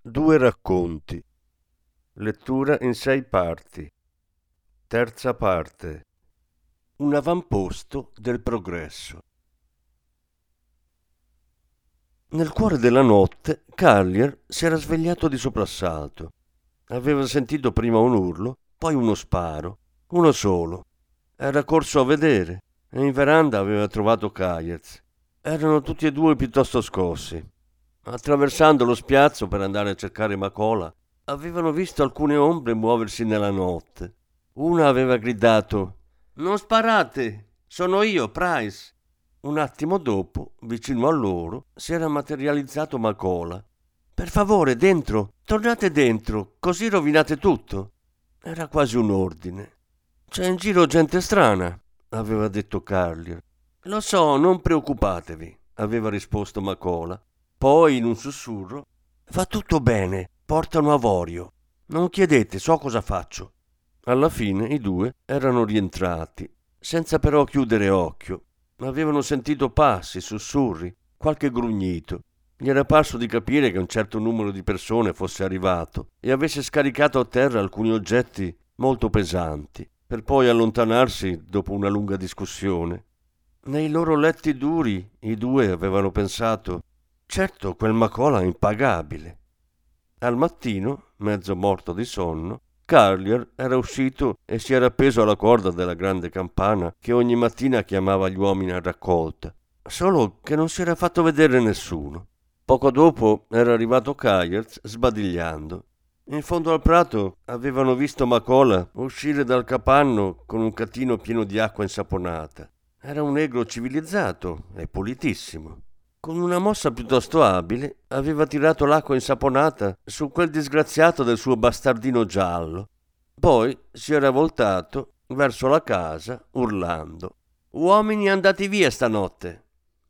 Due racconti. Lettura in sei parti. Terza parte. Un avamposto del progresso. Nel cuore della notte Carlier si era svegliato di soprassalto. Aveva sentito prima un urlo, poi uno sparo, uno solo. Era corso a vedere e in veranda aveva trovato Kayers. Erano tutti e due piuttosto scossi. Attraversando lo spiazzo per andare a cercare Macola, avevano visto alcune ombre muoversi nella notte. Una aveva gridato Non sparate, sono io, Price. Un attimo dopo, vicino a loro, si era materializzato Macola. Per favore, dentro, tornate dentro, così rovinate tutto. Era quasi un ordine. C'è in giro gente strana, aveva detto Carlier. Lo so, non preoccupatevi, aveva risposto Macola. Poi, in un sussurro, va tutto bene, portano avorio. Non chiedete, so cosa faccio. Alla fine i due erano rientrati, senza però chiudere occhio. Avevano sentito passi, sussurri, qualche grugnito. Gli era parso di capire che un certo numero di persone fosse arrivato e avesse scaricato a terra alcuni oggetti molto pesanti, per poi allontanarsi dopo una lunga discussione. Nei loro letti duri i due avevano pensato Certo, quel Macola è impagabile. Al mattino, mezzo morto di sonno, Carlier era uscito e si era appeso alla corda della grande campana che ogni mattina chiamava gli uomini a raccolta, solo che non si era fatto vedere nessuno. Poco dopo era arrivato Kayers sbadigliando. In fondo al prato avevano visto Macola uscire dal capanno con un catino pieno di acqua insaponata. Era un negro civilizzato e pulitissimo. Con una mossa piuttosto abile aveva tirato l'acqua insaponata su quel disgraziato del suo bastardino giallo. Poi si era voltato verso la casa urlando Uomini andati via stanotte.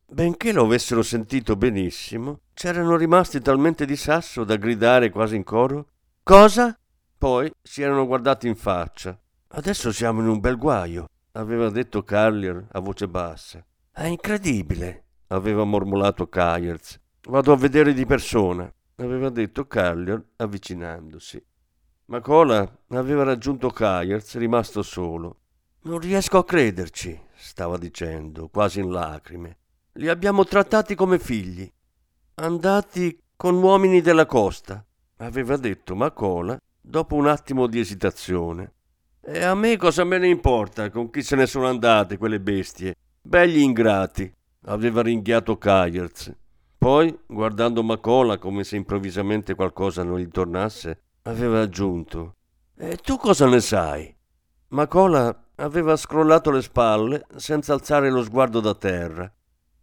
Benché lo avessero sentito benissimo, c'erano rimasti talmente di sasso da gridare quasi in coro Cosa? Poi si erano guardati in faccia. Adesso siamo in un bel guaio, aveva detto Carlier a voce bassa. È incredibile aveva mormolato Kayers. Vado a vedere di persona, aveva detto Carlier avvicinandosi. Macola aveva raggiunto Kayers, rimasto solo. Non riesco a crederci, stava dicendo, quasi in lacrime. Li abbiamo trattati come figli. Andati con uomini della costa, aveva detto Macola dopo un attimo di esitazione. E a me cosa me ne importa con chi se ne sono andate quelle bestie? Begli ingrati aveva ringhiato Kayers. Poi, guardando Macola come se improvvisamente qualcosa non gli tornasse, aveva aggiunto: E tu cosa ne sai? Macola aveva scrollato le spalle senza alzare lo sguardo da terra.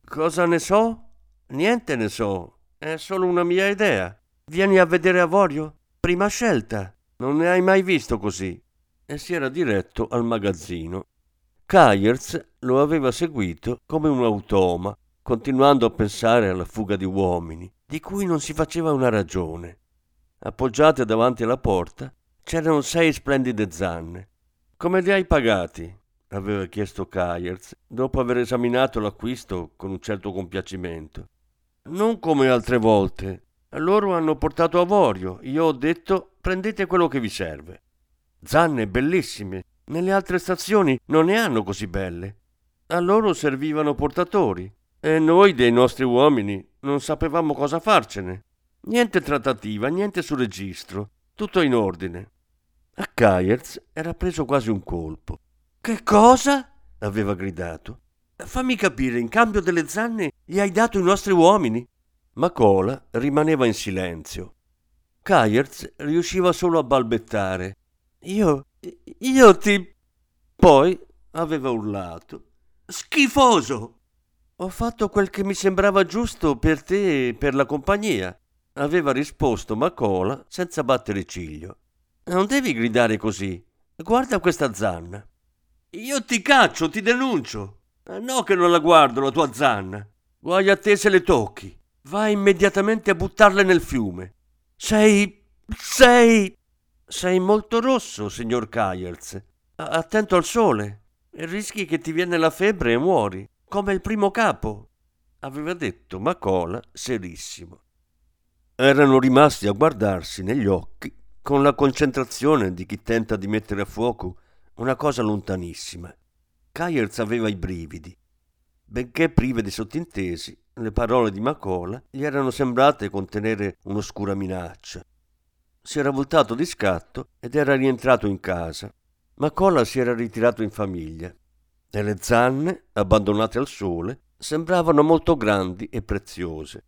Cosa ne so? Niente ne so. È solo una mia idea. Vieni a vedere Avorio? Prima scelta. Non ne hai mai visto così. E si era diretto al magazzino. Kayers lo aveva seguito come un automa, continuando a pensare alla fuga di uomini, di cui non si faceva una ragione. Appoggiate davanti alla porta c'erano sei splendide zanne. Come li hai pagati? aveva chiesto Kayers, dopo aver esaminato l'acquisto con un certo compiacimento. Non come altre volte. Loro hanno portato avorio. Io ho detto prendete quello che vi serve. Zanne bellissime, nelle altre stazioni non ne hanno così belle. A loro servivano portatori e noi dei nostri uomini non sapevamo cosa farcene. Niente trattativa, niente sul registro, tutto in ordine. A Kayers era preso quasi un colpo. Che cosa? aveva gridato. Fammi capire, in cambio delle zanne gli hai dato i nostri uomini? Ma Cola rimaneva in silenzio. Kayers riusciva solo a balbettare. Io io ti... Poi aveva urlato. Schifoso! Ho fatto quel che mi sembrava giusto per te e per la compagnia. aveva risposto Macola senza battere ciglio. Non devi gridare così. Guarda questa zanna. Io ti caccio, ti denuncio. No che non la guardo, la tua zanna. Guai a te se le tocchi. Vai immediatamente a buttarle nel fiume. Sei... sei... sei molto rosso, signor Kayers. Attento al sole. Rischi che ti viene la febbre e muori, come il primo capo, aveva detto Macola serissimo. Erano rimasti a guardarsi negli occhi con la concentrazione di chi tenta di mettere a fuoco una cosa lontanissima. Kayers aveva i brividi. Benché prive di sottintesi, le parole di Macola gli erano sembrate contenere un'oscura minaccia. Si era voltato di scatto ed era rientrato in casa. Macola si era ritirato in famiglia e le zanne, abbandonate al sole, sembravano molto grandi e preziose.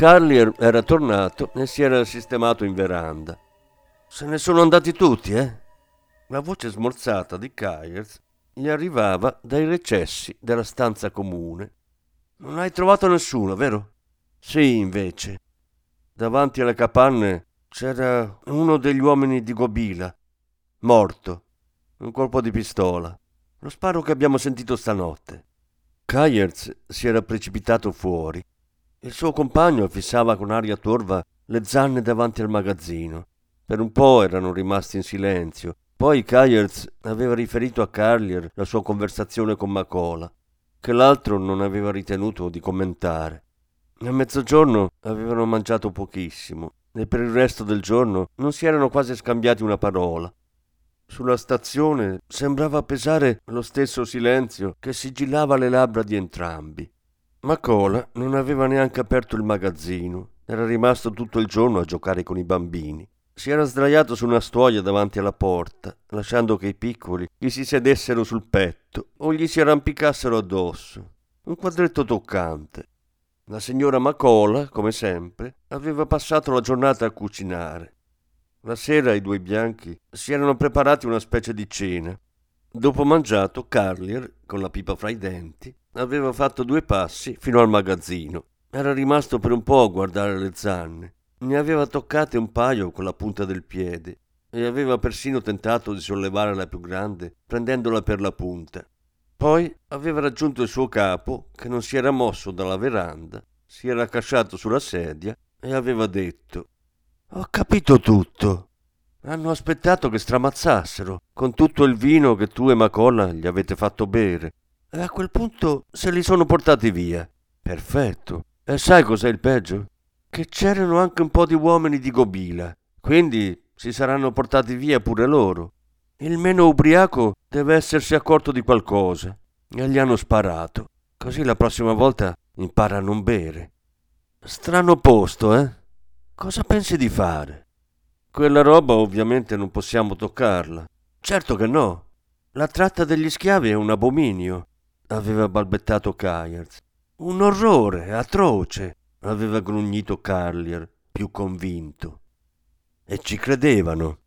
Carlier era tornato e si era sistemato in veranda. Se ne sono andati tutti, eh? La voce smorzata di Kyers gli arrivava dai recessi della stanza comune. Non hai trovato nessuno, vero? Sì, invece. Davanti alle capanne c'era uno degli uomini di Gobila, morto, un colpo di pistola. Lo sparo che abbiamo sentito stanotte. Kyers si era precipitato fuori. Il suo compagno fissava con aria torva le zanne davanti al magazzino. Per un po' erano rimasti in silenzio. Poi Kyers aveva riferito a Carlier la sua conversazione con Macola, che l'altro non aveva ritenuto di commentare. A mezzogiorno avevano mangiato pochissimo e per il resto del giorno non si erano quasi scambiati una parola. Sulla stazione sembrava pesare lo stesso silenzio che sigillava le labbra di entrambi. Macola non aveva neanche aperto il magazzino, era rimasto tutto il giorno a giocare con i bambini. Si era sdraiato su una stuoia davanti alla porta, lasciando che i piccoli gli si sedessero sul petto o gli si arrampicassero addosso. Un quadretto toccante. La signora Macola, come sempre, aveva passato la giornata a cucinare. La sera i due bianchi si erano preparati una specie di cena. Dopo mangiato, Carlier, con la pipa fra i denti, aveva fatto due passi fino al magazzino. Era rimasto per un po' a guardare le zanne. Ne aveva toccate un paio con la punta del piede e aveva persino tentato di sollevare la più grande prendendola per la punta. Poi aveva raggiunto il suo capo che non si era mosso dalla veranda, si era accasciato sulla sedia e aveva detto ho capito tutto. Hanno aspettato che stramazzassero, con tutto il vino che tu e Macolla gli avete fatto bere. E a quel punto se li sono portati via. Perfetto. E sai cos'è il peggio? Che c'erano anche un po' di uomini di Gobila. Quindi si saranno portati via pure loro. Il meno ubriaco deve essersi accorto di qualcosa. E gli hanno sparato. Così la prossima volta impara a non bere. Strano posto, eh? Cosa pensi di fare? Quella roba ovviamente non possiamo toccarla. Certo che no. La tratta degli schiavi è un abominio, aveva balbettato Kyers. Un orrore atroce, aveva grugnito Carlier, più convinto. E ci credevano.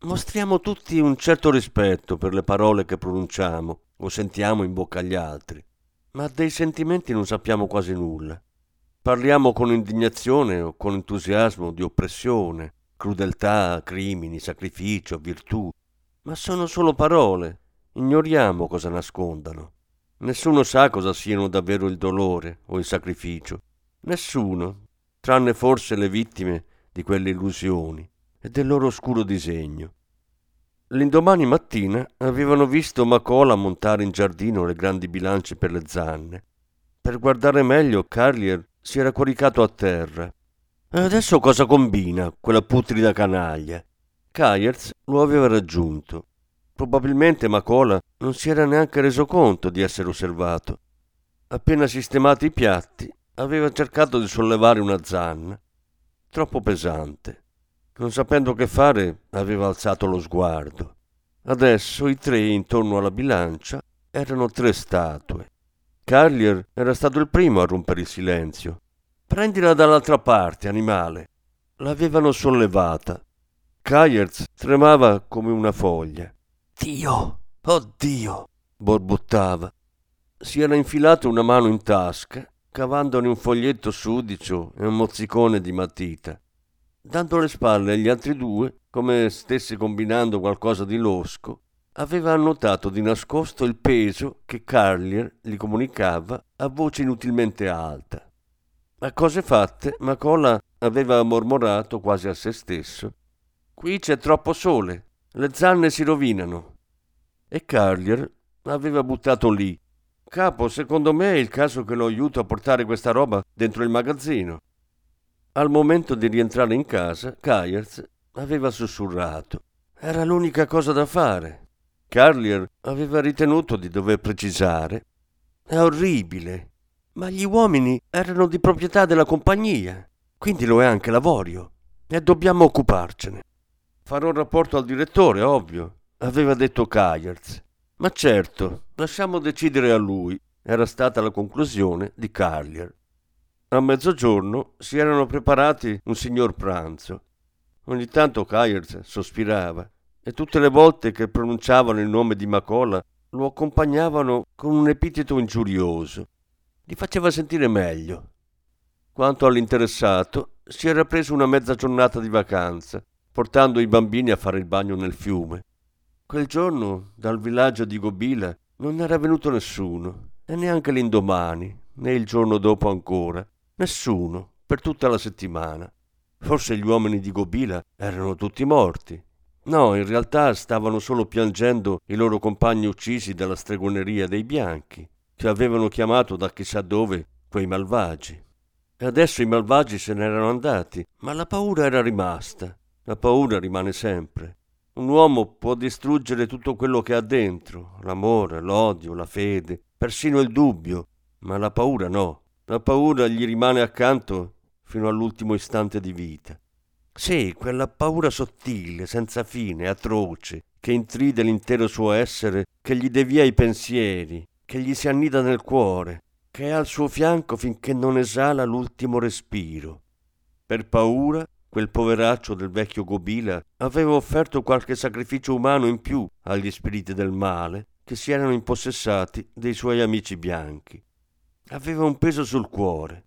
Mostriamo tutti un certo rispetto per le parole che pronunciamo o sentiamo in bocca agli altri, ma dei sentimenti non sappiamo quasi nulla. Parliamo con indignazione o con entusiasmo di oppressione, crudeltà, crimini, sacrificio, virtù, ma sono solo parole. Ignoriamo cosa nascondano. Nessuno sa cosa siano davvero il dolore o il sacrificio. Nessuno, tranne forse le vittime di quelle illusioni e del loro oscuro disegno. L'indomani mattina avevano visto Macola montare in giardino le grandi bilance per le zanne. Per guardare meglio, Carlier si era coricato a terra. E adesso cosa combina quella putrida canaglia? Kayers lo aveva raggiunto. Probabilmente Macola non si era neanche reso conto di essere osservato. Appena sistemati i piatti, aveva cercato di sollevare una zanna, troppo pesante. Non sapendo che fare, aveva alzato lo sguardo. Adesso i tre intorno alla bilancia erano tre statue. Carlier era stato il primo a rompere il silenzio. Prendila dall'altra parte, animale. L'avevano sollevata. Kayers tremava come una foglia. Dio, oh Dio, borbottava. Si era infilato una mano in tasca, cavandone un foglietto sudicio e un mozzicone di matita. Dando le spalle agli altri due, come stesse combinando qualcosa di losco, aveva annotato di nascosto il peso che Carlier gli comunicava a voce inutilmente alta. A cose fatte, Macola aveva mormorato quasi a se stesso. Qui c'è troppo sole, le zanne si rovinano. E Carlier aveva buttato lì. Capo, secondo me è il caso che lo aiuto a portare questa roba dentro il magazzino. Al momento di rientrare in casa, Kayers aveva sussurrato. Era l'unica cosa da fare. Carlier aveva ritenuto di dover precisare. È orribile, ma gli uomini erano di proprietà della compagnia, quindi lo è anche l'avorio, e dobbiamo occuparcene. Farò rapporto al direttore, ovvio, aveva detto Kayers. Ma certo, lasciamo decidere a lui, era stata la conclusione di Carlier. A mezzogiorno si erano preparati un signor pranzo. Ogni tanto Kyers sospirava e tutte le volte che pronunciavano il nome di Macola lo accompagnavano con un epiteto ingiurioso. Li faceva sentire meglio. Quanto all'interessato, si era preso una mezza giornata di vacanza, portando i bambini a fare il bagno nel fiume. Quel giorno, dal villaggio di Gobila, non era venuto nessuno, e neanche l'indomani, né il giorno dopo ancora. Nessuno, per tutta la settimana. Forse gli uomini di Gobila erano tutti morti. No, in realtà stavano solo piangendo i loro compagni uccisi dalla stregoneria dei bianchi, che avevano chiamato da chissà dove quei malvagi. E adesso i malvagi se n'erano andati, ma la paura era rimasta. La paura rimane sempre. Un uomo può distruggere tutto quello che ha dentro, l'amore, l'odio, la fede, persino il dubbio, ma la paura no. La paura gli rimane accanto fino all'ultimo istante di vita. Sì, quella paura sottile, senza fine, atroce, che intride l'intero suo essere, che gli devia i pensieri, che gli si annida nel cuore, che è al suo fianco finché non esala l'ultimo respiro. Per paura, quel poveraccio del vecchio Gobila aveva offerto qualche sacrificio umano in più agli spiriti del male che si erano impossessati dei suoi amici bianchi aveva un peso sul cuore.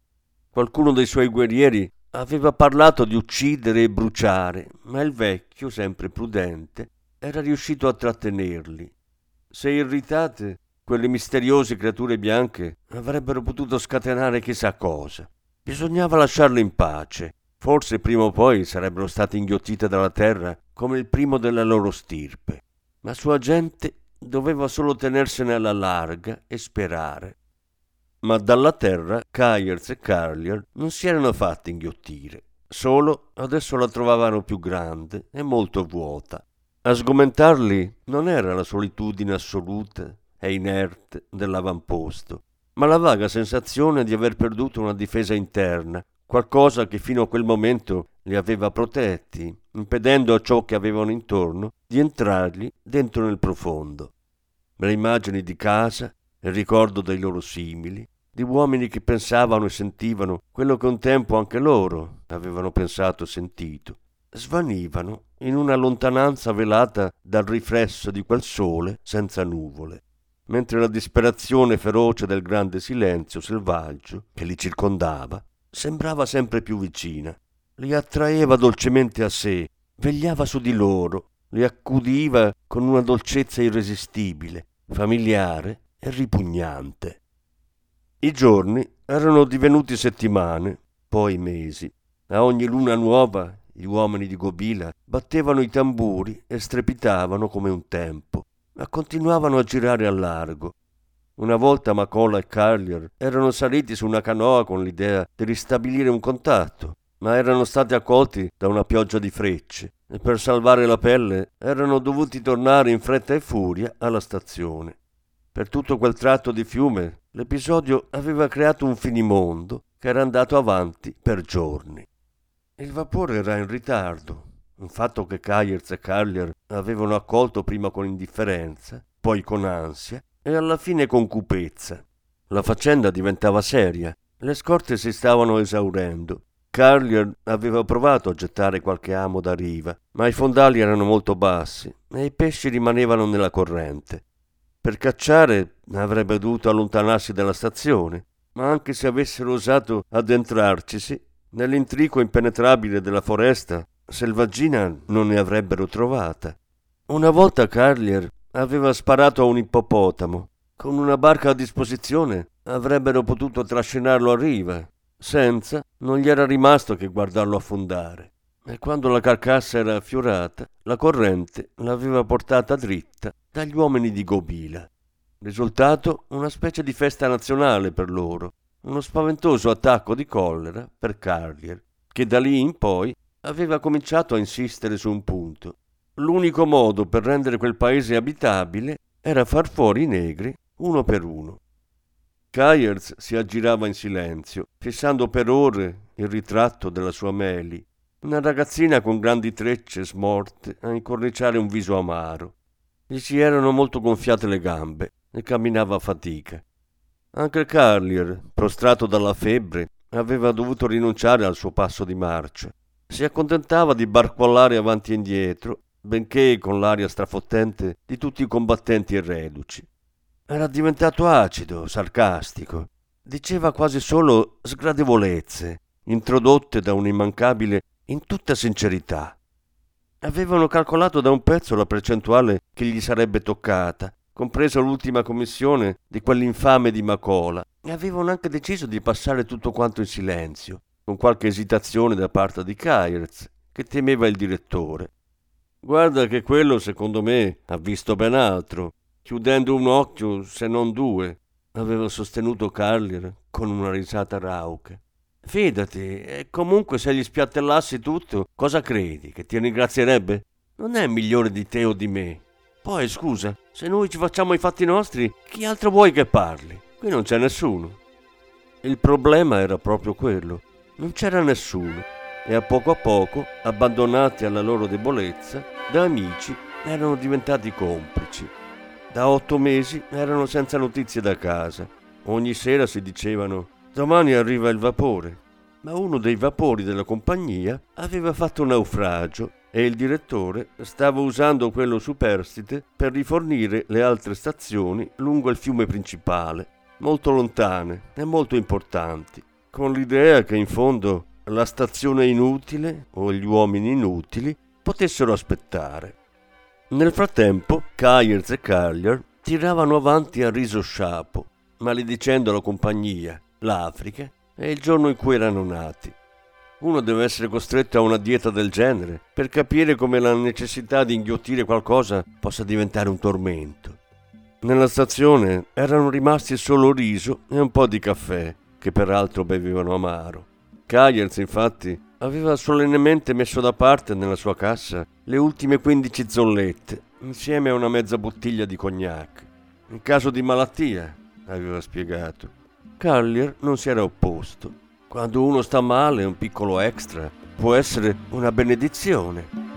Qualcuno dei suoi guerrieri aveva parlato di uccidere e bruciare, ma il vecchio, sempre prudente, era riuscito a trattenerli. Se irritate, quelle misteriose creature bianche avrebbero potuto scatenare chissà cosa. Bisognava lasciarle in pace. Forse prima o poi sarebbero state inghiottite dalla terra come il primo della loro stirpe. La sua gente doveva solo tenersene alla larga e sperare ma dalla terra Kyers e Carlier non si erano fatti inghiottire. Solo adesso la trovavano più grande e molto vuota. A sgomentarli non era la solitudine assoluta e inerte dell'avamposto, ma la vaga sensazione di aver perduto una difesa interna, qualcosa che fino a quel momento li aveva protetti, impedendo a ciò che avevano intorno di entrargli dentro nel profondo. Le immagini di casa, il ricordo dei loro simili, di uomini che pensavano e sentivano quello che un tempo anche loro avevano pensato e sentito, svanivano in una lontananza velata dal riflesso di quel sole senza nuvole, mentre la disperazione feroce del grande silenzio selvaggio che li circondava sembrava sempre più vicina, li attraeva dolcemente a sé, vegliava su di loro, li accudiva con una dolcezza irresistibile, familiare e ripugnante. I giorni erano divenuti settimane, poi mesi. A ogni luna nuova gli uomini di Gobila battevano i tamburi e strepitavano come un tempo, ma continuavano a girare a largo. Una volta Macola e Carlier erano saliti su una canoa con l'idea di ristabilire un contatto, ma erano stati accolti da una pioggia di frecce e per salvare la pelle erano dovuti tornare in fretta e furia alla stazione. Per tutto quel tratto di fiume l'episodio aveva creato un finimondo che era andato avanti per giorni. Il vapore era in ritardo, un fatto che Kayers e Carlier avevano accolto prima con indifferenza, poi con ansia e alla fine con cupezza. La faccenda diventava seria, le scorte si stavano esaurendo. Carlier aveva provato a gettare qualche amo da riva, ma i fondali erano molto bassi e i pesci rimanevano nella corrente. Per cacciare avrebbe dovuto allontanarsi dalla stazione, ma anche se avessero osato addentrarcisi, nell'intrico impenetrabile della foresta, selvaggina non ne avrebbero trovata. Una volta Carlier aveva sparato a un ippopotamo. Con una barca a disposizione avrebbero potuto trascinarlo a riva. Senza, non gli era rimasto che guardarlo affondare e quando la carcassa era affiorata, la corrente l'aveva portata dritta dagli uomini di Gobila. Risultato una specie di festa nazionale per loro, uno spaventoso attacco di collera per Carlier, che da lì in poi aveva cominciato a insistere su un punto. L'unico modo per rendere quel paese abitabile era far fuori i negri uno per uno. Kyers si aggirava in silenzio, fissando per ore il ritratto della sua Meli, una ragazzina con grandi trecce smorte a incorniciare un viso amaro. Gli si erano molto gonfiate le gambe e camminava a fatica. Anche Carlier, prostrato dalla febbre, aveva dovuto rinunciare al suo passo di marcia. Si accontentava di barcollare avanti e indietro, benché con l'aria strafottente di tutti i combattenti e reduci. Era diventato acido, sarcastico. Diceva quasi solo sgradevolezze, introdotte da un immancabile in tutta sincerità. Avevano calcolato da un pezzo la percentuale che gli sarebbe toccata, compresa l'ultima commissione di quell'infame di Macola, e avevano anche deciso di passare tutto quanto in silenzio, con qualche esitazione da parte di Kayerz, che temeva il direttore. Guarda che quello, secondo me, ha visto ben altro, chiudendo un occhio, se non due, aveva sostenuto Carlier con una risata rauca. Fidati, e comunque se gli spiattellassi tutto, cosa credi? Che ti ringrazierebbe? Non è migliore di te o di me. Poi, scusa, se noi ci facciamo i fatti nostri, chi altro vuoi che parli? Qui non c'è nessuno. Il problema era proprio quello. Non c'era nessuno. E a poco a poco, abbandonati alla loro debolezza, da amici erano diventati complici. Da otto mesi erano senza notizie da casa. Ogni sera si dicevano Domani arriva il vapore. Ma uno dei vapori della compagnia aveva fatto naufragio e il direttore stava usando quello superstite per rifornire le altre stazioni lungo il fiume principale, molto lontane e molto importanti, con l'idea che in fondo la stazione inutile o gli uomini inutili potessero aspettare. Nel frattempo, Kyers e Carlier tiravano avanti a riso sciapo, maledicendo la compagnia l'Africa e il giorno in cui erano nati. Uno deve essere costretto a una dieta del genere per capire come la necessità di inghiottire qualcosa possa diventare un tormento. Nella stazione erano rimasti solo riso e un po' di caffè, che peraltro bevevano amaro. Kayers, infatti, aveva solennemente messo da parte nella sua cassa le ultime 15 zollette, insieme a una mezza bottiglia di cognac. In caso di malattia, aveva spiegato. Carlier non si era opposto. Quando uno sta male, un piccolo extra può essere una benedizione.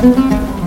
Thank you.